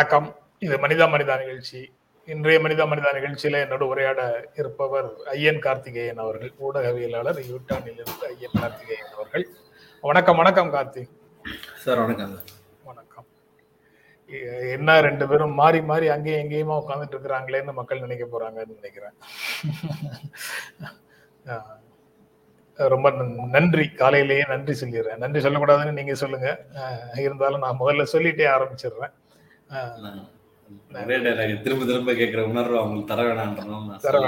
வணக்கம். இது மனிதா மனிதா நிகழ்ச்சி. இன்றைய மனிதா மனிதா நிகழ்ச்சியில என்னோட உரையாட இருப்பவர் ஐயன் கார்த்திகேயன் அவர்கள். ஊடகவியலாளர் யூட்டானில் இருந்து ஐயன் கார்த்திகேயன் அவர்கள். வணக்கம் வணக்கம் கார்த்திக் சார் வணக்கம் வணக்கம். என்ன ரெண்டு பேரும் மாறி மாறி அங்கேயும் எங்கேயுமா உட்காந்துட்டு இருக்கிறாங்களேன்னு மக்கள் நினைக்க போறாங்கன்னு நினைக்கிறேன். ரொம்ப நன்- நன்றி. காலையிலேயே நன்றி சொல்லிடுறேன். நன்றி சொல்லக்கூடாதுன்னு நீங்க சொல்லுங்க. இருந்தாலும் நான் முதல்ல சொல்லிட்டே ஆரம்பிச்சிடுறேன். திரும்ப திரும்ப கேட்கிற உணர்வு அவங்களுக்கு தர வேணான்றதுனால நான் தர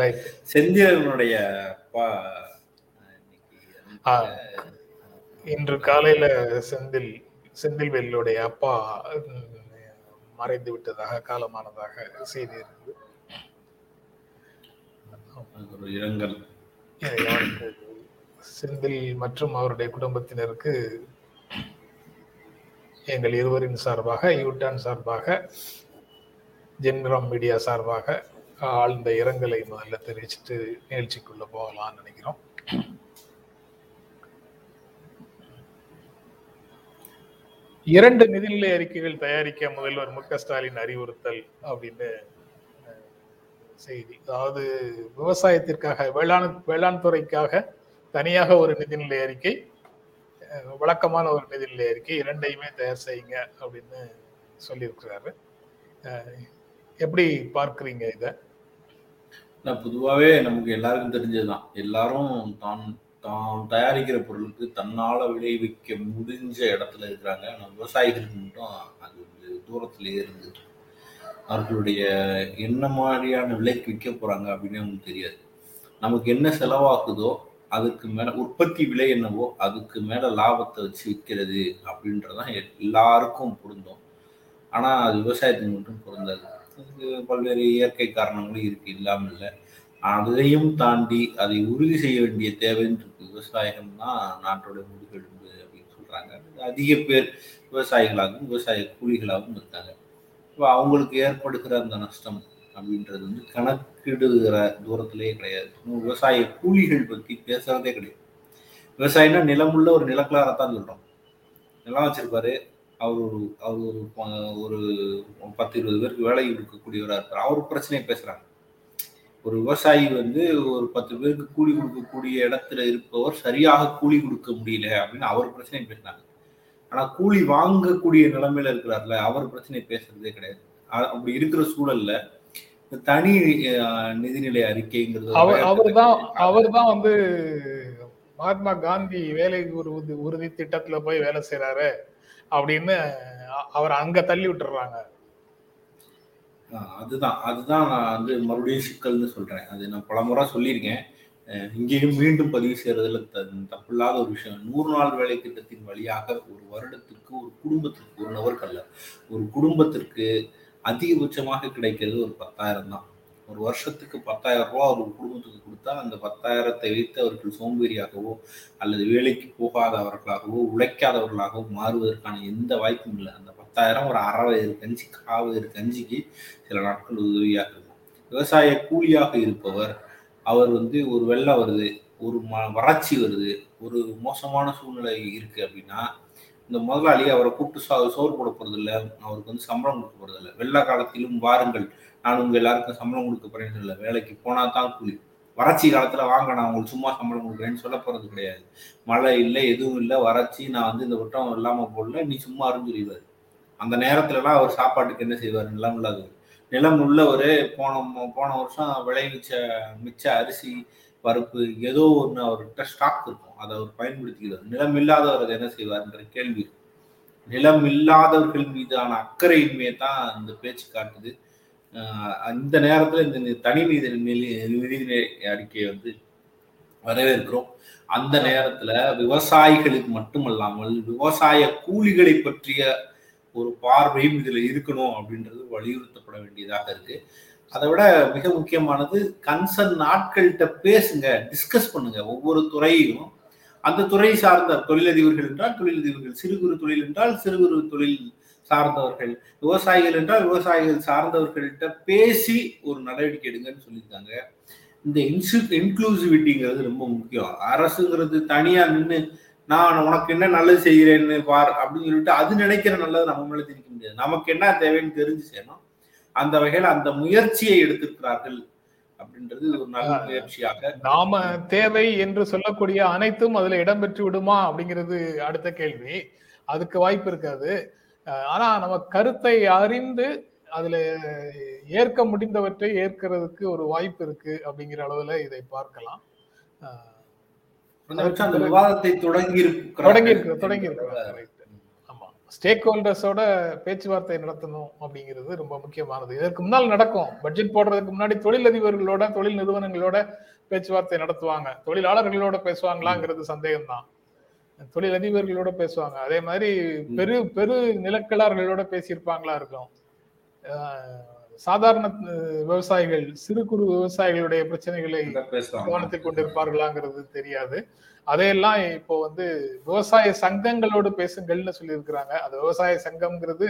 right. செந்திலனுடைய அப்பா. இன்று காலையில செந்தில் செந்தில்வேலுடைய அப்பா ம், மறைந்து விட்டதாக காலமானதாக செய்தி இருந்தது செந்தில் மற்றும் அவருடைய குடும்பத்தினருக்கு எங்கள் இருவரின் சார்பாக யூட்டான் சார்பாக ஜென்ராம் மீடியா சார்பாக ஆழ்ந்த இரங்கலை முதல்ல தெரிவிச்சுட்டு நிகழ்ச்சிக்குள்ள போகலாம்னு நினைக்கிறோம். இரண்டு நிதிநிலை அறிக்கைகள் தயாரிக்க முதல்வர் மு க ஸ்டாலின் அறிவுறுத்தல் அப்படின்னு செய்தி. அதாவது விவசாயத்திற்காக வேளாண் வேளாண் துறைக்காக தனியாக ஒரு நிதிநிலை அறிக்கை வழக்கமான ஒரு நிதிநிலை இருக்கு இரண்டையுமே தயார் செய்யுங்க அப்படின்னு சொல்லியிருக்கிறாரு. எப்படி பார்க்குறீங்க இதை? நான் பொதுவாகவே நமக்கு எல்லாருக்கும் தெரிஞ்சதுதான். எல்லாரும் தான் தான் தயாரிக்கிற பொருளுக்கு தன்னால் விளைவிக்க முடிஞ்ச இடத்துல இருக்கிறாங்க. ஆனால் விவசாயிகளுக்கு மட்டும் அது வந்து தூரத்திலேயே இருந்தது அவர்களுடைய என்ன மாதிரியான விலைக்கு விற்க போகிறாங்க அப்படின்னு அவங்களுக்கு தெரியாது. நமக்கு என்ன செலவாகுதோ அதுக்கு மேலே உற்பத்தி விலை என்னவோ அதுக்கு மேலே லாபத்தை வச்சு விற்கிறது அப்படின்றதான் எல்லாருக்கும் பொருந்தும். ஆனால் அது விவசாயத்துக்கு மட்டும் பொருந்தாது. அதுக்கு பல்வேறு இயற்கை காரணங்களும் இருக்கு இல்லாமல் இல்லை அதையும் தாண்டி அதை உறுதி செய்ய வேண்டிய தேவைன்னு இருக்கு. விவசாயம் தான் நாட்டோட முதுகெலும்பு அப்படின்னு சொல்றாங்க. அதிக பேர் விவசாயிகளாகவும் விவசாய கூலிகளாகவும் இருக்காங்க. இப்போ அவங்களுக்கு ஏற்படுகிற அந்த நஷ்டம் அப்படின்றது வந்து கணக்கிடுகிற தூரத்திலேயே கிடையாது. விவசாய கூலிகள் பற்றி பேசுறதே கிடையாது. விவசாயினா நிலமுள்ள ஒரு நிலக்கலாரத்தான் சொல்கிறோம் நிலம் வச்சிருப்பாரு. அவர் ஒரு அவர் ஒரு ஒரு பத்து இருபது பேருக்கு வேலை கொடுக்கக்கூடியவராக இருப்பார். அவர் பிரச்சனையை பேசுறாங்க. ஒரு விவசாயி வந்து ஒரு பத்து பேருக்கு கூலி கொடுக்கக்கூடிய இடத்துல இருப்பவர் சரியாக கூலி கொடுக்க முடியல அப்படின்னு அவர் பிரச்சனையை பேசுறாங்க. ஆனால் கூலி வாங்கக்கூடிய நிலைமையில இருக்கிறார்ல அவர் பிரச்சனை பேசுறதே கிடையாது. அப்படி இருக்கிற சூழல்ல தனி நிதிநிலை அறிக்கைங்கிறது அவர் தான். அவர் தான் வந்து மகாத்மா காந்தி வேலை உறுதி உறுதி திட்டத்துல போய் வேலை செய்யறாரு அப்படின்னு அவர் அங்க தள்ளி விட்டுறாங்க. அதுதான் அதுதான் நான் வந்து மறுபடியும் சிக்கல்னு சொல்றேன். அது நான் பலமுறை சொல்லியிருக்கேன். இங்கேயும் மீண்டும் பதிவு செய்யறதுல த- தப்பில்லாத ஒரு விஷயம். நூறு நாள் வேலை திட்டத்தின் வழியாக ஒரு வருடத்திற்கு ஒரு குடும்பத்திற்கு ஒரு நபருக்கு அல்ல ஒரு குடும்பத்திற்கு அதிகபட்சமாக கிடைக்கிறது ஒரு பத்தாயிரம் தான். ஒரு வருஷத்துக்கு பத்தாயிரம் ரூபா ஒரு குடும்பத்துக்கு கொடுத்தா அந்த பத்தாயிரத்தை வைத்து அவர்கள் சோம்பேறியாகவோ அல்லது வேலைக்கு போகாதவர்களாகவோ உழைக்காதவர்களாகவோ மாறுவதற்கான எந்த வாய்ப்பும் இல்லை. அந்த பத்தாயிரம் ஒரு அரை கஞ்சி காவயிறு கஞ்சிக்கு சில நாட்கள் உதவியாக இருக்கும். விவசாய கூலியாக இருப்பவர் அவர் வந்து ஒரு வெள்ளம் வருது ஒரு ம வறட்சி வருது ஒரு மோசமான சூழ்நிலை இருக்கு அப்படின்னா இந்த முதலாளி அவரை கூப்பிட்டு சோ சோறு போட போறதில்ல. அவருக்கு வந்து சம்பளம் கொடுக்க போறதில்ல. வெள்ள காலத்திலும் வாருங்கள். நான் உங்க எல்லாருக்கும் சம்பளம் கொடுக்க போறேன்னு சொல்லல. வேலைக்கு போனா தான் கூலி. வறட்சி காலத்துல வாங்க நான் உங்களுக்கு சும்மா சம்பளம் கொடுக்குறேன்னு சொல்ல போறது கிடையாது. மழை இல்லை எதுவும் இல்லை வறட்சி நான் வந்து இந்த வட்டம் இல்லாம போடல நீ சும்மா அறிஞ்சுருவாரு அந்த நேரத்துலலாம் அவர் சாப்பாட்டுக்கு என்ன செய்வார்? நிலம் இல்லாதவர். நிலம் உள்ளவர் போன போன வருஷம் விளைவிச்ச மிச்ச அரிசி பருப்பு ஏதோ ஒன்று அவர்கிட்ட ஸ்டாக் இருக்கும். அதை அவர் பயன்படுத்திக்கிறார். நிலம் இல்லாதவர் அதை என்ன செய்வார்ன்ற கேள்வி. நிலம் இல்லாதவர்கள் மீதான அக்கறையின்மையை தான் இந்த பேச்சு காட்டுது. அந்த நேரத்தில் இந்த தனி நிதி நிதி நிதி அறிக்கையை வந்து வரவேற்கிறோம். அந்த நேரத்துல விவசாயிகளுக்கு மட்டுமல்லாமல் விவசாய கூலிகளை பற்றிய ஒரு பார்வையும் இதுல இருக்கணும் அப்படின்றது வலியுறுத்தப்பட வேண்டியதாக இருக்கு. அதை விட மிக முக்கியமானது கன்சர்ன் நாட்கள்கிட்ட பேசுங்க டிஸ்கஸ் பண்ணுங்க ஒவ்வொரு துறையும் அந்த துறை சார்ந்த தொழிலதிபர்கள் என்றால் தொழிலதிபர்கள் சிறு குறு தொழில் என்றால் சிறு குறு தொழில் சார்ந்தவர்கள் விவசாயிகள் என்றால் விவசாயிகள் சார்ந்தவர்கள்ட்ட பேசி ஒரு நடவடிக்கை எடுங்கன்னு சொல்லியிருக்காங்க. இந்த இன்சு இன்க்ளூசிவிட்டிங்கிறது ரொம்ப முக்கியம். அரசுங்கிறது தனியா நின்று நான் உனக்கு என்ன நல்லது செய்கிறேன்னு பார் அப்படின்னு சொல்லிட்டு அது நினைக்கிற நல்லது நம்ம மேலே திணிக்க முடியாது. நமக்கு என்ன தேவைன்னு தெரிஞ்சு செய்யணும். அந்த வகையில அந்த முயற்சியை எடுத்திருக்கிறார்கள் அப்படின்றது ஒரு நல்ல முயற்சியாக நாம தேவை என்று சொல்லக்கூடிய அனைத்தும் அதுல இடம்பெற்று விடுமா அப்படிங்கிறது அடுத்த கேள்வி. அதுக்கு வாய்ப்பு இருக்காது. ஆனா நம்ம கருத்தை அறிந்து அதுல ஏற்க முடிந்தவற்றை ஏற்கிறதுக்கு ஒரு வாய்ப்பு இருக்கு அப்படிங்கிற அளவுல இதை பார்க்கலாம். அந்த விவாதத்தை தொடங்கி தொடங்கி இருக்கு தொடங்கி இருக்கு ஆமா ஸ்டேக் ஹோல்டர்ஸோட பேச்சுவார்த்தை நடத்தணும் அப்படிங்கிறது ரொம்ப முக்கியமானது. இதற்கு முன்னால் நடக்கும். பட்ஜெட் போடுறதுக்கு முன்னாடி தொழிலதிபர்களோட தொழில் நிறுவனங்களோட பேச்சுவார்த்தை நடத்துவாங்க. தொழிலாளர்களோட பேசுவாங்களாங்கிறது சந்தேகம்தான். தொழிலதிபர்களோட பேசுவாங்க. அதே மாதிரி பெரு பெரு நிலக்கிழார்களோட பேசியிருப்பாங்களா இருக்கும். சாதாரண விவசாயிகள் சிறு குறு விவசாயிகளுடைய பிரச்சனைகளை கவனித்துக் கொண்டிருப்பார்களாங்கிறது தெரியாது. அதையெல்லாம் இப்போ வந்து விவசாய சங்கங்களோடு பேசுங்கள்னு சொல்லியிருக்கிறாங்க. அது விவசாய சங்கம்ங்கிறது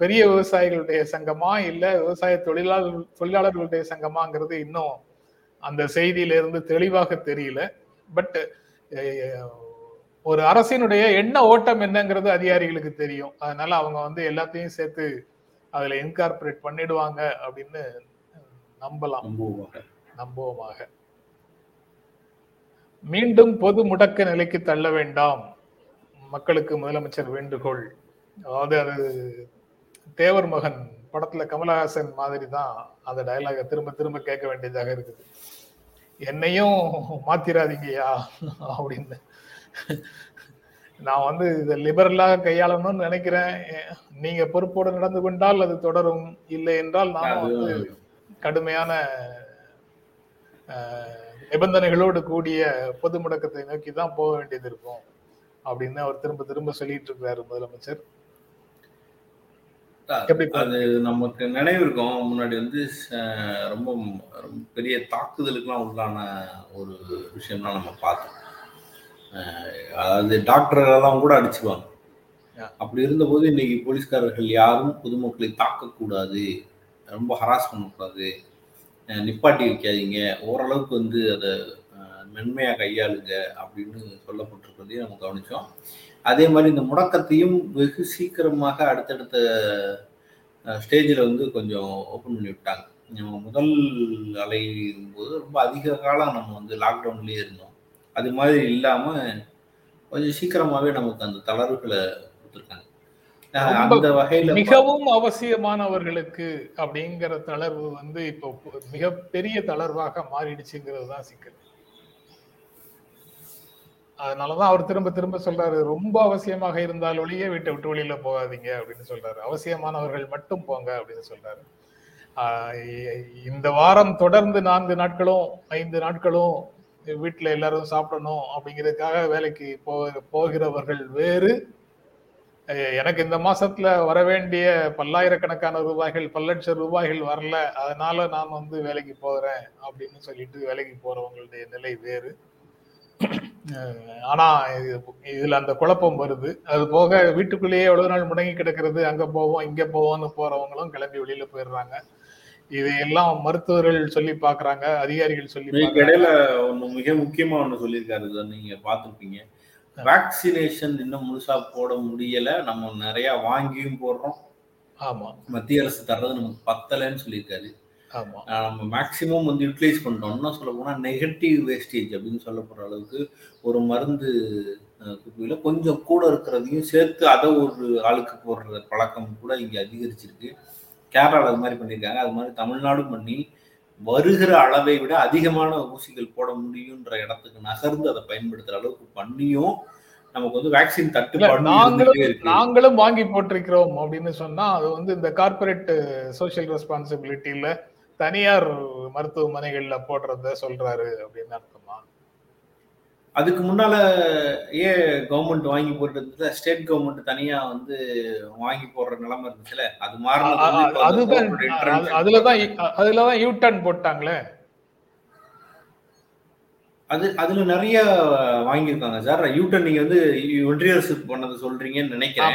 பெரிய விவசாயிகளுடைய சங்கமா இல்ல விவசாய தொழிலாளர் தொழிலாளர்களுடைய சங்கமாங்கிறது இன்னும் அந்த செய்தியில இருந்து தெளிவாக தெரியல. பட் ஒரு அரசினுடைய எண்ண ஓட்டம் என்னங்கிறது அதிகாரிகளுக்கு தெரியும். அதனால அவங்க வந்து எல்லாத்தையும் சேர்த்து அதுல இன்கார்பரேட் பண்ணிடுவாங்க அப்படின்னு நம்பலாம். நம்புவோமாக. மீண்டும் பொது முடக்க நிலைக்கு தள்ள வேண்டாம். மக்களுக்கு முதலமைச்சர் வேண்டுகோள். அதாவது அது தேவர் மகன் படத்துல கமலஹாசன் மாதிரி தான் அந்த டயலாக திரும்ப திரும்ப கேட்க வேண்டியதாக இருக்குது. என்னையும் மாத்திராதீங்கயா அப்படின்னு. நான் வந்து இதை லிபரலாக கையாளணும்னு நினைக்கிறேன். நீங்க பொறுப்போடு நடந்து கொண்டால் அது தொடரும். இல்லை என்றால் நானும் வந்து கடுமையான நிபந்தனைகளோடு கூடிய பொது முடக்கத்தை நோக்கி தான் போக வேண்டியது இருக்கும் அப்படின்னு அவர் திரும்ப திரும்ப சொல்லிட்டு இருக்கிறாரு முதலமைச்சர். அது நமக்கு நினைவு இருக்கும். முன்னாடி வந்து ரொம்ப பெரிய தாக்குதலுக்குலாம் உள்ளான ஒரு விஷயம்லாம் நம்ம பார்த்தோம். அதாவது டாக்டர்களெல்லாம் கூட அடிச்சுக்குவாங்க. Yeah. அப்படி இருந்தபோது இன்னைக்கு போலீஸ்காரர்கள் யாரும் பொதுமக்களை தாக்கக்கூடாது ரொம்ப ஹராஸ் பண்ணக்கூடாது நிப்பாட்டி வைக்காதீங்க. ஓரளவுக்கு வந்து அதை மென்மையாக கையாளுங்க அப்படின்னு சொல்லப்பட்டிருக்கிறதையும் நம்ம கவனித்தோம் அதே மாதிரி இந்த முடக்கத்தையும் வெகு சீக்கிரமாக அடுத்தடுத்த ஸ்டேஜில் வந்து கொஞ்சம் ஓப்பன் பண்ணி விட்டாங்க. நம்ம முதல் அலை போது ரொம்ப அதிக காலம் நம்ம வந்து லாக்டவுன்லேயே இருந்தோம். அது மாதிரி இல்லாமல் கொஞ்சம் சீக்கிரமாகவே நமக்கு அந்த தளர்வுகளை கொடுத்துருக்காங்க அஹ் ரொம்ப அந்த வகையில் மிகவும் அவசியமானவர்களுக்கு அப்படிங்கிற தளர்வு வந்து இப்போ மிகப்பெரிய தளர்வாக மாறிடுச்சுங்கிறது தான் சிக்கல். அதனாலதான் அவர் திரும்ப திரும்ப சொல்றாரு ரொம்ப அவசியமாக இருந்தால் ஒழிய வீட்டை விட்டு வெளியில போகாதீங்க அப்படின்னு சொல்றாரு. அவசியமானவர்கள் மட்டும் போங்க அப்படின்னு சொல்றாரு. இந்த வாரம் தொடர்ந்து நான்கு நாட்களும் ஐந்து நாட்களும் வீட்டுல எல்லாரும் சாப்பிடணும் அப்படிங்கிறதுக்காக வேலைக்கு போ போகிறவர்கள் வேறு எனக்கு இந்த மாசத்துல வர வேண்டிய பல்லாயிரக்கணக்கான ரூபாய்கள் பல லட்சம் ரூபாய்கள் வரல. அதனால நான் வந்து வேலைக்கு போகிறேன் அப்படின்னு சொல்லிட்டு வேலைக்கு போறவங்களுடைய நிலை வேறு. ஆனா இது- இதுல அந்த குழப்பம் வருது. அது போக வீட்டுக்குள்ளேயே எவ்வளவு நாள் முடங்கி கிடக்கிறது அங்க போவோம் இங்க போவோம்னு போறவங்களும் கிளம்பி வெளியில போயிடுறாங்க. இதையெல்லாம் மருத்துவர்கள் சொல்லி பாக்குறாங்க அதிகாரிகள் சொல்லி இடையில ஒண்ணு மிக முக்கியமா ஒண்ணு சொல்லியிருக்காரு நீங்க பார்த்திருப்பீங்க. வேக்சினேஷன் இன்னும் முழுசா போட முடியல. நம்ம நிறைய வாங்கியும் போடுறோம். ஆமா. மத்திய அரசு தர்றது நமக்கு பத்தலைன்னு சொல்லியிருக்காரு. நம்ம மேக்சிமம் வந்து யூட்டிலைஸ் பண்ணிட்டோம். இன்னும் சொல்ல போனா நெகட்டிவ் வேஸ்டேஜ் அப்படின்னு சொல்லப்படுற அளவுக்கு ஒரு மருந்து குப்பியில கொஞ்சம் கூட இருக்கிறதையும் சேர்த்து அதை ஒரு ஆளுக்கு போடுற பழக்கம் கூட இங்க அதிகரிச்சிருக்கு. கேரளாவில் அது மாதிரி பண்ணியிருக்காங்க. அது மாதிரி தமிழ்நாடும் பண்ணி வருகிற அளவை விட அதிகமான ஊசிகள் போட முடியுன்ற இடத்துக்கு நகர்ந்து அதை பயன்படுத்துற அளவுக்கு பண்ணியும் நமக்கு வந்து வேக்சின் தட்டுப்பாடு நாங்களும் நாங்களும் வாங்கி போட்டிருக்கிறோம் அப்படின்னு சொன்னா அது வந்து இந்த கார்ப்பரேட் சோஷியல் ரெஸ்பான்சிபிலிட்டியில தனியார் மருத்துவமனைகள்ல போடுறத சொல்றாரு அப்படின்னு அர்த்தமா? அதுக்கு முன்னால ஏன் கவர்மெண்ட் வாங்கி போடுறதுல ஸ்டேட் கவர்மெண்ட் தனியா வந்து வாங்கி போடுற நிலைமை இருந்துச்சுல அது மாறினது அதுதான். அதுலதான் அதுலதான் யூ டர்ன் போட்டாங்களே அது அதுல நிறைய வாங்கியிருக்காங்க சார். யூட்டன் நீங்க வந்து ஒன்றிய அரசு பண்ணதை சொல்றீங்கன்னு நினைக்கிறேன்.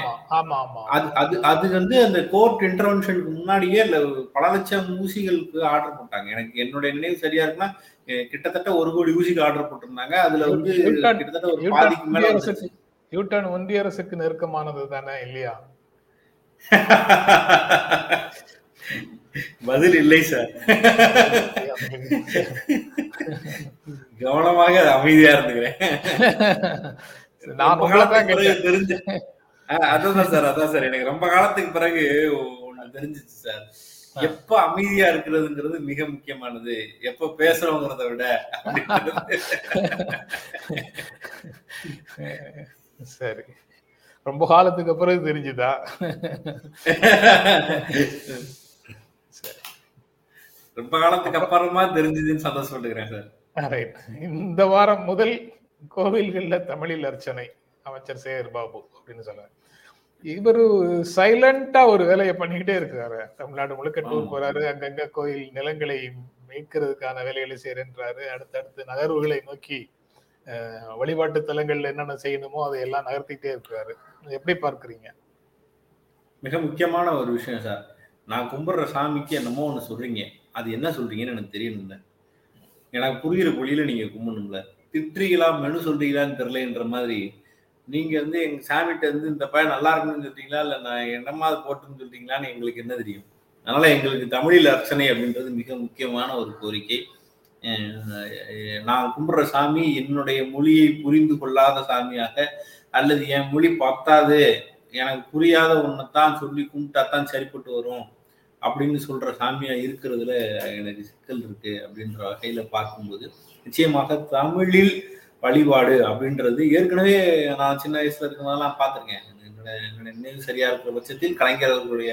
அது அது அது வந்து அந்த கோர்ட் இன்டர்வென்ஷனுக்கு முன்னாடியே இல்ல பல லட்சம் ஊசிகளுக்கு ஆர்டர் போட்டாங்க. எனக்கு என்னுடைய நினைவு சரியா இருக்குன்னா கிட்டத்தட்ட ஒரு கோடி ஊசிக்கு ஆர்டர் போட்டிருந்தாங்க. அதுல வந்து கிட்டத்தட்ட ஒரு பாதிக்கு மேல யூட்டன் ஒன்றிய அரசுக்கு நெருக்கமானது தானே இல்லையா? பதில் இல்லை சார். கவனமாக அமைதியா இருந்துக்கிறேன். நான் தெரிஞ்சு அதான் சார் அதான் சார். எனக்கு ரொம்ப காலத்துக்கு பிறகு ஒண்ணு தெரிஞ்சிச்சு சார். எப்ப அமைதியா இருக்கிறதுங்கிறது மிக முக்கியமானது. எப்ப பேசுறோங்கிறத விட. சரி. ரொம்ப காலத்துக்கு அப்புறம் தெரிஞ்சுதா? ரொம்ப காலத்துக்கு அப்புறமா தெரிஞ்சதுன்னு சந்தோஷப்பட்டுக்கிறேன் சார். ரைட் இந்த வாரம் முதல் கோவில்கள்ல தமிழில் அர்ச்சனை அமைச்சர் சேகர் பாபு அப்படின்னு சொல்றாரு. இவரு சைலண்டா ஒரு வேலையை பண்ணிக்கிட்டே இருக்காரு. தமிழ்நாடு முழுக்க டூர். போறாரு. அங்கங்க கோயில் நிலங்களை மீட்கிறதுக்கான வேலைகளை செய்யறேன்றாரு. அடுத்தடுத்து நகர்வுகளை நோக்கி வழிபாட்டு தலங்கள்ல என்னென்ன செய்யணுமோ அதை எல்லாம் நகர்த்திட்டே இருக்கிறாரு எப்படி பார்க்கறீங்க? மிக முக்கியமான ஒரு விஷயம் சார். நான் கும்பிடுற சாமிக்கு என்னமோ ஒண்ணு சொல்றீங்க. அது என்ன சொல்றீங்கன்னு எனக்கு தெரியணும்ல. எனக்கு புரிகிற பொழியில நீங்க கும்பிடணும்ல திட்டுறீங்களா மெனு சொல்றீங்களான்னு தெரியலன்ற மாதிரி நீங்க வந்து எங்க சாமிகிட்ட வந்து இந்த பையன் நல்லா இருக்கணும்னு சொல்றீங்களா? இல்ல நான் என்னமா அது போட்டுன்னு சொல்றீங்களான்னு எங்களுக்கு என்ன தெரியும்? அதனால எங்களுக்கு தமிழில் அர்ச்சனை அப்படின்றது மிக முக்கியமான ஒரு கோரிக்கை. நான் கும்பிடுற சாமி என்னுடைய மொழியை புரிந்து கொள்ளாத சாமியாக அல்லது என் மொழி பத்தாது எனக்கு புரியாத ஒன்றைத்தான் சொல்லி கும்பிட்டா தான் சரிப்பட்டு வரும். அப்படின்னு சொல்ற சாமியா இருக்கிறதுல எனக்கு சிக்கல் இருக்கு அப்படின்ற வகையில பார்க்கும்போது நிச்சயமாக தமிழில் வழிபாடு அப்படின்றது ஏற்கனவே நான் சின்ன வயசுல இருக்கிறதெல்லாம் பார்த்துருக்கேன். என்னோட என்னோட நினைவு சரியா இருக்கிற பட்சத்தில் கலைஞர்களுடைய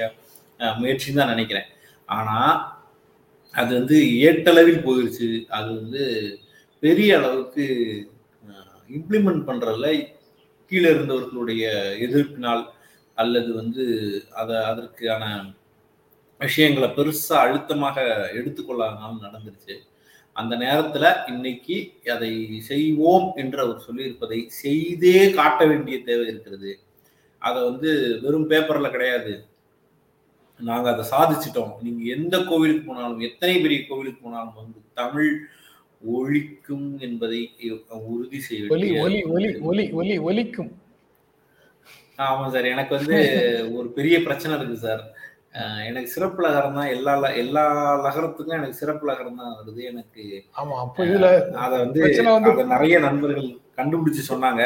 முயற்சின்னு தான் நினைக்கிறேன். ஆனா அது வந்து ஏட்டளவில் போயிருச்சு. அது வந்து பெரிய அளவுக்கு இம்ப்ளிமெண்ட் பண்றதுல கீழே இருந்தவர்களுடைய எதிர்ப்பினால் அல்லது வந்து அதை அதற்கான விஷயங்களை பெருசா அழுத்தமாக எடுத்துக்கொள்ளாதனால நடந்துருச்சு. அந்த நேரத்துல இன்னைக்கு அதை செய்வோம் என்று அவர் சொல்லியிருப்பதை செய்தே காட்ட வேண்டிய தேவை இருக்கிறது. அதை வந்து வெறும் பேப்பர்ல கிடையாது. நாங்க அதை சாதிச்சிட்டோம். நீங்க எந்த கோவிலுக்கு போனாலும் எத்தனை பெரிய கோவிலுக்கு போனாலும் வந்து தமிழ் ஒழிக்கும் என்பதை உறுதி செய்ய ஒலி ஒலி ஒலி ஒலி ஒலி ஒலிக்கும். ஆமா சார். எனக்கு வந்து ஒரு பெரிய பிரச்சனை இருக்கு சார். எனக்கு சிறப்பு லகரம் தான். எல்லா எல்லா லகரத்துக்கும் எனக்கு சிறப்பு லகரம் தான் வருது. எனக்கு ஆமா அப்போ இதுல அத வந்து நிறைய நண்பர்கள் கண்டுபிடிச்சு சொன்னாங்க.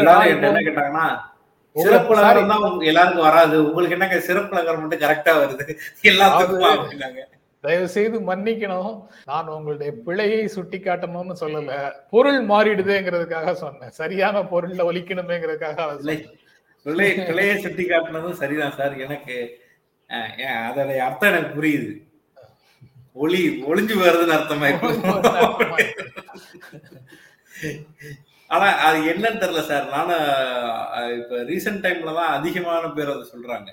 எல்லாரும் என்ன கேட்டாங்கன்னா சிறப்பு. லகரம் தான் எல்லாருக்கும் வராது. உங்களுக்கு என்னங்க சிறப்பு லகரம் மட்டும் கரெக்டா வருது? எல்லாத்துக்கும் அப்படின்னாங்க. தயவு செய்து மன்னிக்கணும். நான் உங்களுடைய பிழையை சுட்டி காட்டணும்னு சொல்லல. பொருள் மாறிடுதேங்கிறதுக்காக சொன்னேன். சரியான பொருள்ல ஒலிக்கணுமேங்கிறதுக்காக. பிள்ளை பிள்ளையை சுட்டி காட்டினதும் சரிதான் சார். எனக்கு அதோடைய அர்த்தம் எனக்கு புரியுது. ஒளி ஒளிஞ்சு வருதுன்னு அர்த்தமா ஆனா அது என்னன்னு தெரியல சார். நானும் இப்ப ரீசெண்ட் டைம்ல தான் அதிகமான பேர் அதை சொல்றாங்க.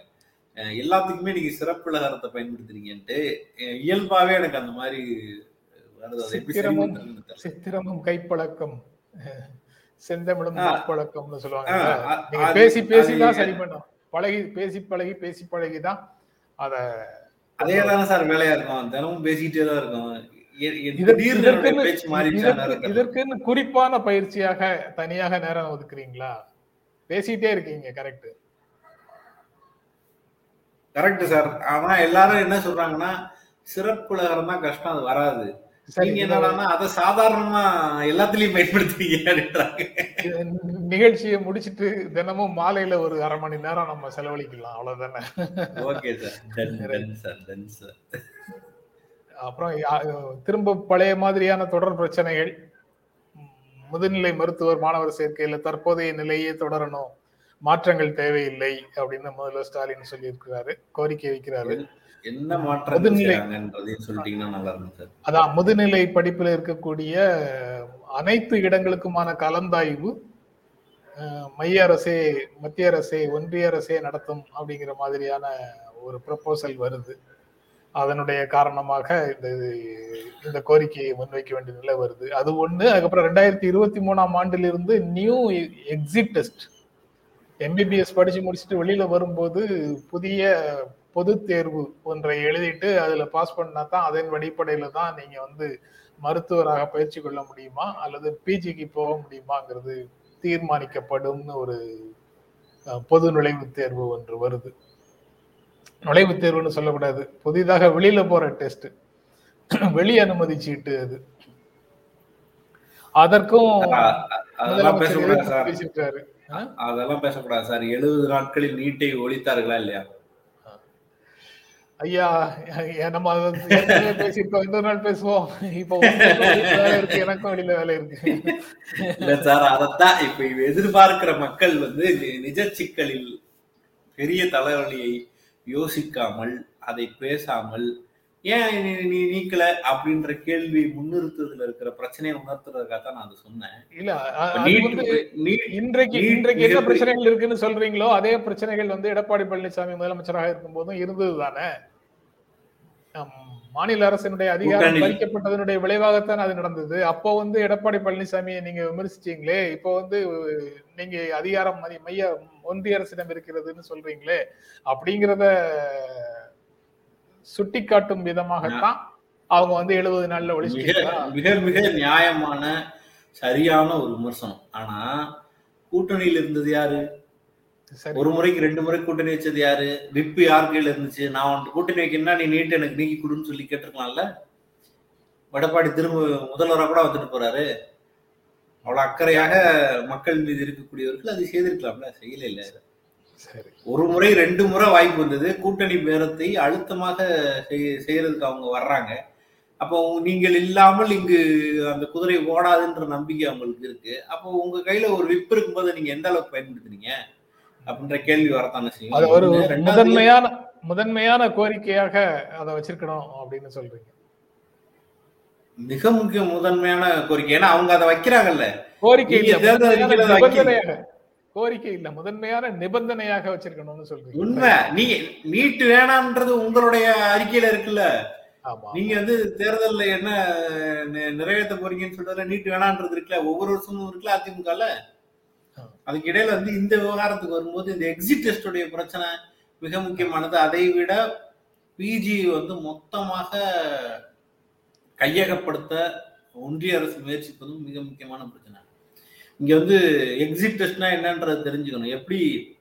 எல்லாத்துக்குமே நீங்க சிறப்பு லகரத்தை பயன்படுத்துறீங்கன்ட்டு இயல்பாவே எனக்கு அந்த மாதிரி சித்திரமும் கைப்பழக்கம் செந்தமிழும். பழக்கம்னு சொல்லுவாங்க பேசி பேசி தான் சரி பண்ணும் பழகி பேசி பழகி பேசி பழகி தான் அத அதே தானே சார் வேலையா இருக்கும். தினமும் பேசிக்கிட்டே தான் இருக்கும். இதற்குன்னு குறிப்பான பயிற்சியாக தனியாக நேரம் ஒதுக்குறீங்களா? பேசிட்டே இருக்கீங்க கரெக்ட் கரெக்ட் சார். ஆனா எல்லாரும் என்ன சொல்றாங்கன்னா சிறப்பு லகரம் தான் கஷ்டம் அது வராது. நீங்க என்னடான்னா அதை சாதாரணமா எல்லாத்துலயும் பயன்படுத்துறீங்க நிகழ்ச்சியை முடிச்சிட்டு தினமும் மாலையில ஒரு அரை மணி நேரம் நம்ம செலவழிக்கலாம். அவ்வளவுதானே? Okay sir. அப்புறம் திரும்ப பழைய மாதிரியான தொடர் பிரச்சனைகள். முதுநிலை மருத்துவர் மாணவர் சேர்க்கையில தற்போதைய நிலையே தொடரணும். மாற்றங்கள் தேவையில்லை அப்படின்னு முதல்வர் ஸ்டாலின் சொல்லியிருக்கிறாரு கோரிக்கை வைக்கிறாரு. என்ன மாற்றம் அதான் முதுநிலை படிப்பில் இருக்கக்கூடிய அனைத்து இடங்களுக்குமான கலந்தாய்வு மைய அரசே மத்திய அரசே ஒன்றிய அரசே நடத்தும் அப்படிங்கிற மாதிரியான ஒரு ப்ரப்போசல் வருது. அதனுடைய காரணமாக இந்த இந்த கோரிக்கையை முன்வைக்க வேண்டிய நிலை வருது. அது ஒண்ணு அதுக்கப்புறம் ரெண்டாயிரத்தி இருபத்தி மூணாம் ஆண்டிலிருந்து நியூ எக்ஸிட் டெஸ்ட் எம்பிபிஎஸ் படிச்சு முடிச்சுட்டு வெளியில வரும்போது புதிய பொது தேர்வு ஒன்றை எழுதிட்டு அதுல பாஸ் பண்ணா தான் அதன் அடிப்படையில தான் நீங்க வந்து மருத்துவராக பயிற்சி கொள்ள முடியுமா? அல்லது பிஜிக்கு போக முடியுமாங்கிறது தீர்மானிக்கப்படும்னு ஒரு பொது நுழைவுத் தேர்வு ஒன்று வருது. நுழைவுத் தேர்வுன்னு சொல்லக்கூடாது. புதிதாக வெளியில போற டெஸ்ட். வெளி அனுமதி சீட்டு அது. அதற்கும் அதெல்லாம் அதெல்லாம் பேசக்கூடாது சார். எழுபது நாட்களில் நீட்டை ஒழித்தார்களா இல்லையா? ஐயா நம்ம பேசியிருக்கோம். இன்னொரு நாள் பேசுவோம்? இப்போ இருக்கு எனக்கும் வெளியில வேலை இருக்கு. இல்ல சார் அதத்தான் இப்ப எதிர்பார்க்கிற மக்கள் வந்து நிஜ சிக்கலில் பெரிய தலைவலியை யோசிக்காமல் அதை பேசாமல் ஏன் நீ நீக்கல அப்படின்ற கேள்வி முன்னிறுத்துறதுல இருக்கிற பிரச்சனையை உணர்த்துறதுக்காக தான் நான் அதை சொன்னேன். இல்ல இன்றைக்கு இன்றைக்கு என்ன பிரச்சனைகள் இருக்குன்னு சொல்றீங்களோ அதே பிரச்சனைகள் வந்து எடப்பாடி பழனிசாமி முதலமைச்சராக இருக்கும் போதும் இருந்தது தானே மாநில அரசினுடைய அதிகாரம். பறிக்கப்பட்டதனுடைய விளைவாகத்தான் அது நடந்தது. அப்போ வந்து எடப்பாடி பழனிசாமியை நீங்க விமர்சிச்சீங்களே இப்போ வந்து நீங்க அதிகாரம் மைய ஒன்றிய அரசிடம் இருக்கிறதுன்னு சொல்றீங்களே அப்படிங்கிறத சுட்டிக்காட்டும் விதமாகத்தான் அவங்க வந்து எழுபது நாள்ல ஒழிச்சிட்டீங்களா மிக மிக நியாயமான சரியான ஒரு விமர்சனம். ஆனா கூட்டணியில் இருந்தது யாரு? ஒரு முறைக்கு ரெண்டு முறை கூட்டணி வச்சது யாரு? விப்பு யார் கையில இருந்துச்சு? நான் உன்கிட்ட கூட்டணி வைக்கணும்னா நீ நீட் எனக்கு நீக்கி கொடுன்னு சொல்லி கேட்டிருக்கலாம்ல? எடப்பாடி திரும்ப முதல்வரா கூட வந்துட்டு போறாரு. அவ்வளவு அக்கறையாக மக்கள் மீது இருக்கக்கூடியவர்கள் அது செய்திருக்கலாம்ல? செய்யல இல்ல. ஒரு முறை ரெண்டு முறை வாய்ப்பு வந்தது. கூட்டணி பேரத்தை அழுத்தமாக செய்- செய்யறதுக்கு அவங்க வர்றாங்க. அப்போ நீங்கள் இல்லாமல் இங்கு அந்த குதிரை ஓடாதுன்ற நம்பிக்கை அவங்களுக்கு இருக்கு. அப்போ உங்க கையில ஒரு விப்பு இருக்கும்போது நீங்க எந்த அளவுக்கு பயன்படுத்துனீங்க? அப்படின்ற கேள்வி வரத்தானே செய்யும். முதன்மையான முதன்மையான கோரிக்கையாக அதை வச்சிருக்கணும் அப்படின்னு சொல்றீங்க. மிக முக்கிய முதன்மையான கோரிக்கை. ஏன்னா அவங்க அதை வைக்கிறாங்கல்ல. கோரிக்கை கோரிக்கை இல்ல. முதன்மையான நிபந்தனையாக வச்சிருக்கணும்னு சொல்றீங்க. உண்மை. நீங்க நீட்டு வேணாம்ன்றது உங்களுடைய அறிக்கையில இருக்குல்ல? நீங்க வந்து தேர்தல்ல என்ன நிறைவேற்ற போறீங்கன்னு சொல்றதுல நீட் வேணான்றது இருக்குல்ல? ஒவ்வொரு வருஷமும் இருக்குல்ல அதிமுகல. அதுக்கு இடையில வந்து இந்த விவகாரத்துக்கு வரும்போது இந்த எக்ஸிட் டெஸ்டுடைய பிரச்சனை மிக முக்கியமானது. அதை விட பிஜி வந்து மொத்தமாக கையகப்படுத்த ஒன்றிய அரசு முயற்சிப்பதும் மிக முக்கியமான பிரச்சனை. இங்க வந்து எக்ஸிட் டெஸ்ட்னா என்னன்றது தெரிஞ்சுக்கணும். எப்படி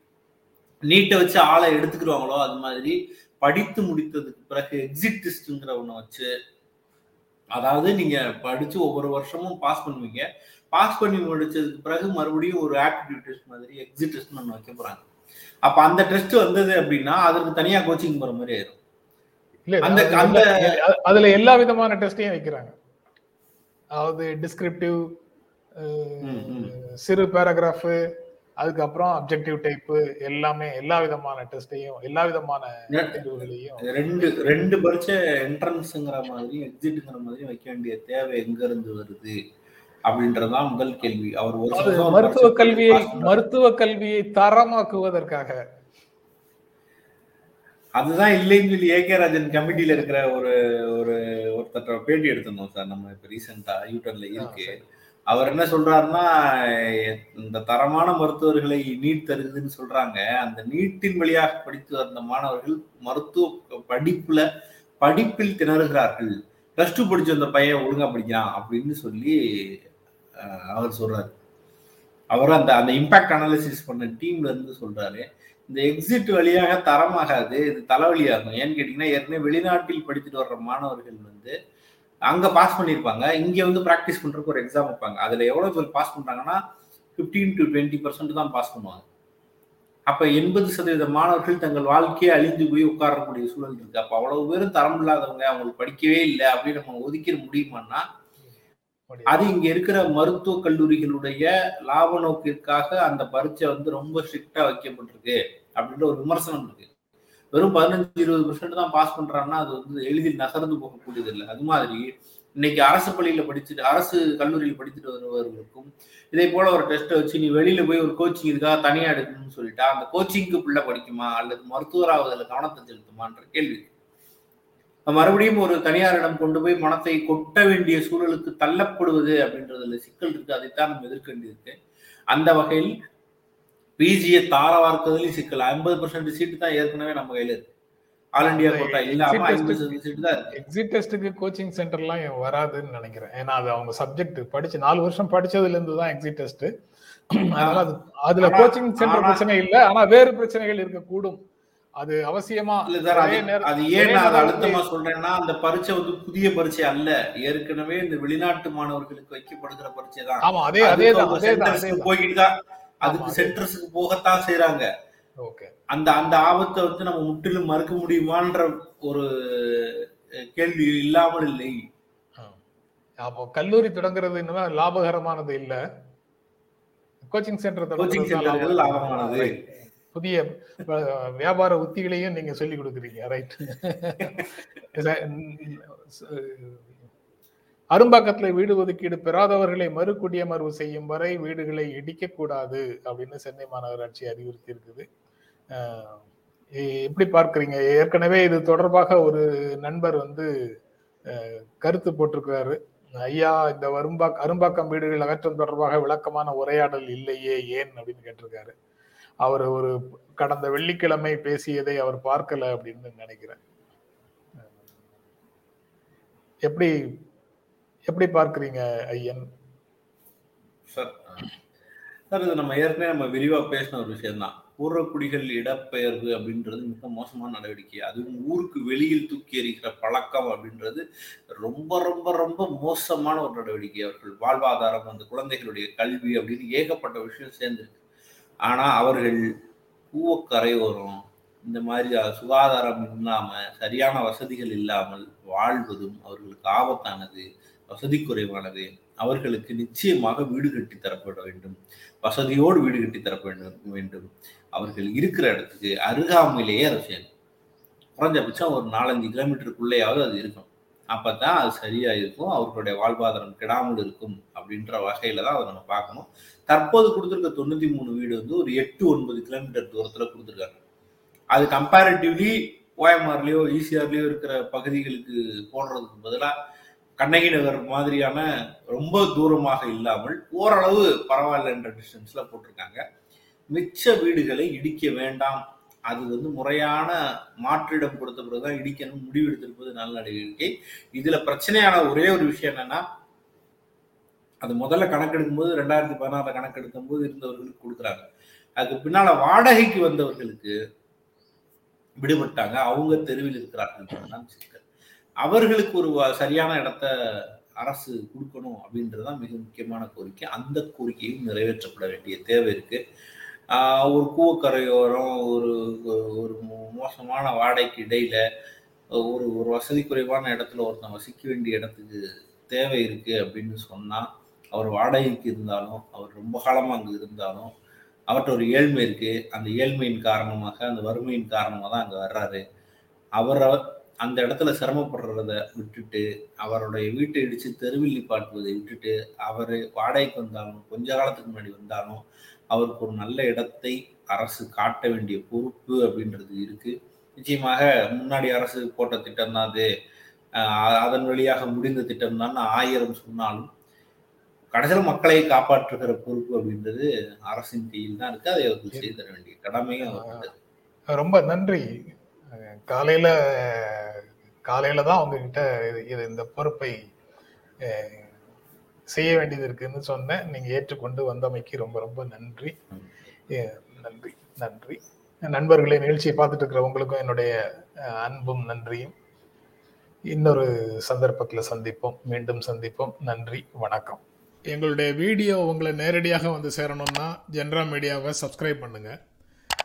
நீட்டை வச்சு ஆளை எடுத்துக்கிடுவாங்களோ அது மாதிரி படித்து முடித்ததுக்கு பிறகு எக்ஸிட் டெஸ்ட்ங்கிற ஒண்ணு வச்சு அதாவது நீங்க படிச்சு ஒவ்வொரு வருஷமும் பாஸ் பண்ணுவீங்க. பாஸ் பண்ணி முடிச்சதுக்கு பிறகு மறுபடியும் ஒரு ஆப்டிடியூட் டெஸ்ட் மாதிரி எக்ஸிட் டெஸ்ட் ஒன்று வைக்க போறாங்க. அப்ப அந்த டெஸ்ட் வந்தது அப்படின்னா அதற்கு தனியா கோச்சிங் போற மாதிரி ஆயிரும். அந்த- அந்த- அது- அதுல எல்லா விதமான டெஸ்டையும் வைக்கிறாங்க. அதாவது டிஸ்கிரிப்டிவ். சிறு பேராகிராஃப் அதுக்கப்புறம் அப்ஜெக்டிவ் டைப் எல்லாமே எல்லா விதமான டெஸ்டையும் எல்லா விதமான தேர்வுகளையும் ரெண்டு ரெண்டு பரீட்சை என்ட்ரன்ஸ்ங்கிற மாதிரி எக்ஸிட்ங்கிற மாதிரி வைக்க வேண்டிய தேவை எங்க இருந்து வருது? அப்படின்றதுதான் முதல் கேள்வி. அவர் ஒரு மருத்துவ கல்வியை. மருத்துவ கல்வியை தரமாக்குவதற்காக. அதுதான் இல்லைன்னு சொல்லி ஏகே ராஜன் கமிட்டியில இருக்கிற ஒரு ஒரு ஒருத்தர் பேட்டி எடுத்திருந்தோம் சார் நம்ம இப்ப ரீசெண்டா யூட்டர்ல இருக்கு. அவர் என்ன சொல்றாருன்னா இந்த தரமான மருத்துவர்களை நீட் தருதுன்னு சொல்றாங்க. அந்த நீட்டின் வழியாக படித்து வந்த மாணவர்கள் மருத்துவ படிப்புல படிப்பில் திணறுகிறார்கள். பிளஸ் டூ படிச்ச அந்த பையன் ஒழுங்கா படிக்கிறான் அப்படின்னு சொல்லி அவர் சொல்றாரு. அவர் அந்த அந்த இம்பாக்ட் அனாலிசிஸ் பண்ண டீம்ல இருந்து சொல்றாரு. இந்த எக்ஸிட் வழியாக தரமாகாது இது தலைவலியாகும். ஏன்னு கேட்டீங்கன்னா ஏற்கனவே வெளிநாட்டில் படிச்சுட்டு வர்ற மாணவர்கள் வந்து அங்க பாஸ் பண்ணியிருப்பாங்க இங்க வந்து ப்ராக்டிஸ் பண்றதுக்கு ஒரு எக்ஸாம் வைப்பாங்க. அதுல எவ்வளவு பேர் பாஸ் பண்றாங்கன்னா 15 டு டுவெண்ட்டி பர்சன்ட் தான் பாஸ் பண்ணுவாங்க. அப்ப எண்பது சதவீத மாணவர்கள் தங்கள் வாழ்க்கையை அழிந்து போய் உட்காரக்கூடிய சூழல் இருக்கு. அப்ப அவ்வளவு பேரும் தரம் இல்லாதவங்க அவங்களுக்கு படிக்கவே இல்லை அப்படின்னு நம்ம ஒதுக்கிட முடியுமான்னா அது இங்க இருக்கிற மருத்துவ கல்லூரிகளுடைய லாப நோக்கிற்காக அந்த பரீட்சை வந்து ரொம்ப ஸ்ட்ரிக்டா வைக்கப்பட்டிருக்கு அப்படின்ற ஒரு விமர்சனம் இருக்கு. வெறும் பதினஞ்சு இருபது பர்சன்ட் தான் பாஸ் பண்றாங்கன்னா அது வந்து எளிதில் நகர்ந்து போகக்கூடியது இல்லை அது மாதிரி இன்னைக்கு அரசு பள்ளியில படிச்சுட்டு அரசு கல்லூரியில் படிச்சுட்டு வருபவர்களுக்கும் இதே போல ஒரு டெஸ்ட்டை வச்சு நீ வெளியில போய் ஒரு கோச்சிங் இருக்கா தனியா எடுக்கணும்னு சொல்லிட்டா அந்த கோச்சிங்க்கு பிள்ளை படிக்குமா? அல்லது மருத்துவராவதில் கவனத்தை செலுத்துமான்ற கேள்வி. மறுபடியும் ஒரு தனியாரிடம் கொண்டு போய் மனத்தை கொட்ட வேண்டிய சூழலுக்கு தள்ளப்படுவது அப்படின்றதுல சிக்கல் இருக்கு. அதைத்தான் நம்ம எதிர்க்க வேண்டியிருக்கு அந்த வகையில் பிஜியை தார வார்க்கிறதுலயும் சிக்கல். ஐம்பது பர்சன்ட் சீட்டு தான் ஏற்கனவே நம்ம கையில இருக்கு. ஆல் இண்டியா கோட்டா இல்லாம ஐம்பது சீட்டு தான் இருக்கு. எக்ஸிட் டெஸ்ட்டுக்கு கோச்சிங் சென்டர்லாம் வராதுன்னு நினைக்கிறேன். ஏன்னா அது அவங்க சப்ஜெக்ட் படிச்சு நாலு வருஷம் படிச்சதுல இருந்து தான் எக்ஸிட் டெஸ்ட் அதனால அது அதுல கோச்சிங் சென்டர் பிரச்சனை இல்ல. ஆனா வேறு பிரச்சனைகள் இருக்கக்கூடும். அது அவசியமா இல்ல சார் அது அது ஏன் நான் அதை அழுத்தமா சொல்றேன்னா அந்த பரீட்சை வந்து புதிய பரீட்சை அல்ல. ஏற்கனவே இந்த வெளிநாட்டு மாணவர்களுக்கு வைக்கப்படுகிற பரீட்சை தான். ஆமா அதே சென்டர்ஸ்க்கு அதேதான் போய்கிட்டு தான் அதுக்கு சென்டர்ஸ்க்கு போகத்தான் செய்றாங்க. ஓகே. அந்த அந்த ஆபத்தை வந்து நம்ம முற்றிலும் மறுக்க முடியுமான்ற ஒரு கேள்வி இல்லாமல் இல்லை. அப்போ கல்லூரி தொடங்குறது இன்னும் லாபகரமானது இல்ல. கோச்சிங் சென்டர் கோச்சிங் சென்டர்கள் லாபமானது புதிய வியாபார உத்திகளையும் நீங்க சொல்லி கொடுக்குறீங்க. ரைட் அரும்பாக்கத்தில் வீடு ஒதுக்கீடு பெறாதவர்களை மறுகுடியமர்வு செய்யும் வரை வீடுகளை இடிக்கக்கூடாது அப்படின்னு சென்னை மாநகராட்சி அறிவுறுத்தி இருக்குது. எப்படி பார்க்குறீங்க? ஏற்கனவே இது தொடர்பாக ஒரு நண்பர் வந்து கருத்து போட்டிருக்கிறாரு. ஐயா இந்த வரும்பா அரும்பாக்கம் வீடுகள் அகற்றம் தொடர்பாக விளக்கமான உரையாடல் இல்லையே ஏன்? அப்படின்னு கேட்டிருக்காரு. அவர் ஒரு கடந்த வெள்ளிக்கிழமை பேசியதை அவர் பார்க்கல அப்படின்னு நினைக்கிறேன். எப்படி எப்படி பார்க்குறீங்க ஐயன்? சார் சார் இது நம்ம ஏற்கனவே நம்ம விரிவாக பேசின ஒரு விஷயம் தான் பூர்வக்குடிகள் இடப்பெயர்வு அப்படின்றது மிக மோசமான நடவடிக்கை. அதுவும் ஊருக்கு வெளியில் தூக்கி எறிகிற பழக்கம் அப்படின்றது ரொம்ப ரொம்ப ரொம்ப மோசமான ஒரு நடவடிக்கை. அவர்கள் வாழ்வாதாரம் அந்த குழந்தைகளுடைய கல்வி அப்படின்னு ஏகப்பட்ட விஷயம் சேர்ந்துருக்கு. ஆனால் அவர்கள் பூவக்கரையோரம் இந்த மாதிரி சுகாதாரம் இல்லாமல் சரியான வசதிகள் இல்லாமல் வாழ்வதும் அவர்களுக்கு ஆபத்தானது. வசதி குறைவானது அவர்களுக்கு நிச்சயமாக வீடு கட்டி தரப்பட வேண்டும். வசதியோடு வீடு கட்டி தர வேண்டும் வேண்டும். அவர்கள் இருக்கிற இடத்துக்கு அருகாமையிலேயே அதை செய்யணும் குறைஞ்சபட்சம் ஒரு நாலஞ்சு கிலோமீட்டருக்குள்ளேயாவது அது இருக்கும். அப்போ தான் அது சரியாக இருக்கும் அவர்களுடைய வாழ்வாதாரம் கெடாமல் இருக்கும் அப்படின்ற வகையில தான் அதை நம்ம பார்க்கணும். தற்போது கொடுத்துருக்க தொண்ணூற்றி மூணு வீடு வந்து ஒரு எட்டு ஒன்பது கிலோமீட்டர் தூரத்தில் கொடுத்துருக்காங்க. அது கம்பேரிட்டிவ்லி ஓஎம்ஆர்லயோ ஈசிஆர்லேயோ இருக்கிற பகுதிகளுக்கு போடுறதுக்கு பதிலாக கண்ணகி நகர் மாதிரியான ரொம்ப தூரமாக இல்லாமல் ஓரளவு பரவாயில்ல என்ற டிஸ்டன்ஸ்ல போட்டிருக்காங்க. மிச்ச வீடுகளை இடிக்க வேண்டாம். அது வந்து முறையான மாற்றிடம் கொடுத்த பிறகுதான் இடிக்கணும் முடிவெடுத்திருப்பது நல்ல நடவடிக்கை. இதுல பிரச்சனையான ஒரே ஒரு விஷயம் என்னன்னா அது முதல்ல கணக்கெடுக்கும் போது ரெண்டாயிரத்தி பதினாறுல கணக்கெடுக்கும் போது இருந்தவர்களுக்கு கொடுக்குறாங்க. அதுக்கு பின்னால வாடகைக்கு வந்தவர்களுக்கு விடுபட்டாங்க. அவங்க தெருவில் இருக்கிறார்கள். சிக்கல் அவர்களுக்கு ஒரு சரியான இடத்த அரசு கொடுக்கணும் அப்படின்றதுதான் மிக முக்கியமான கோரிக்கை. அந்த கோரிக்கையும் நிறைவேற்றப்பட வேண்டிய தேவை இருக்கு. ஒரு கூவக்கரையோரம் ஒரு ஒரு- மோசமான வாடகைக்கு இடையில ஒரு ஒரு வசதி குறைவான இடத்துல ஒருத்தன் வசிக்க வேண்டிய இடத்துக்கு தேவை இருக்கு அப்படின்னு சொன்னா அவர் வாடகைக்கு இருந்தாலும் அவர் ரொம்ப காலமா அங்கே இருந்தாலும் அவர்கிட்ட ஒரு ஏழ்மை இருக்கு. அந்த ஏழ்மையின் காரணமாக அந்த வறுமையின் காரணமாக தான் அங்கே வர்றாரு. அவரை அந்த இடத்துல சிரமப்படுறத விட்டுட்டு அவருடைய வீட்டை இடிச்சு தெருவில் நிப்பாட்டுவதை விட்டுட்டு அவர் வாடகைக்கு வந்தாலும் கொஞ்ச காலத்துக்கு முன்னாடி வந்தாலும் அவருக்கு ஒரு நல்ல இடத்தை அரசு காட்ட வேண்டிய பொறுப்பு அப்படின்றது இருக்கு. நிச்சயமாக முன்னாடி அரசு போட்ட திட்டம் தான் அது. அதன் வழியாக முடிந்த திட்டம் தான் ஆயிரம் சொன்னாலும் கடைசியில் மக்களை காப்பாற்றுகிற பொறுப்பு அப்படின்றது அரசின் கையில் தான் இருக்கு. அதை அவர்கள் செய்து தர வேண்டிய கடமையும் ரொம்ப நன்றி. காலையில காலையில தான் உங்ககிட்ட இது- இது இந்த பொறுப்பை செய்ய வேண்டியது இருக்குன்னு சொன்னேன். நீங்க ஏற்றுக்கொண்டு வந்தமைக்கு ரொம்ப ரொம்ப நன்றி. நன்றி. நன்றி நண்பர்களே நிகழ்ச்சியை பார்த்துட்டு இருக்கிற உங்களுக்கும் என்னுடைய அன்பும் நன்றியும். இன்னொரு சந்தர்ப்பத்துல சந்திப்போம். மீண்டும் சந்திப்போம். நன்றி வணக்கம். எங்களுடைய வீடியோ உங்களை நேரடியாக வந்து சேரணும்னா ஜென்ரா மீடியாவை சப்ஸ்கிரைப் பண்ணுங்க.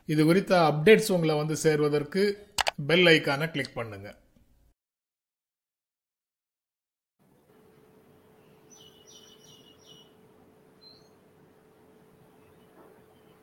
இது குறித்த அப்டேட்ஸ் உங்களை வந்து சேர்வதற்கு பெல் ஐக்கானை கிளிக் பண்ணுங்க.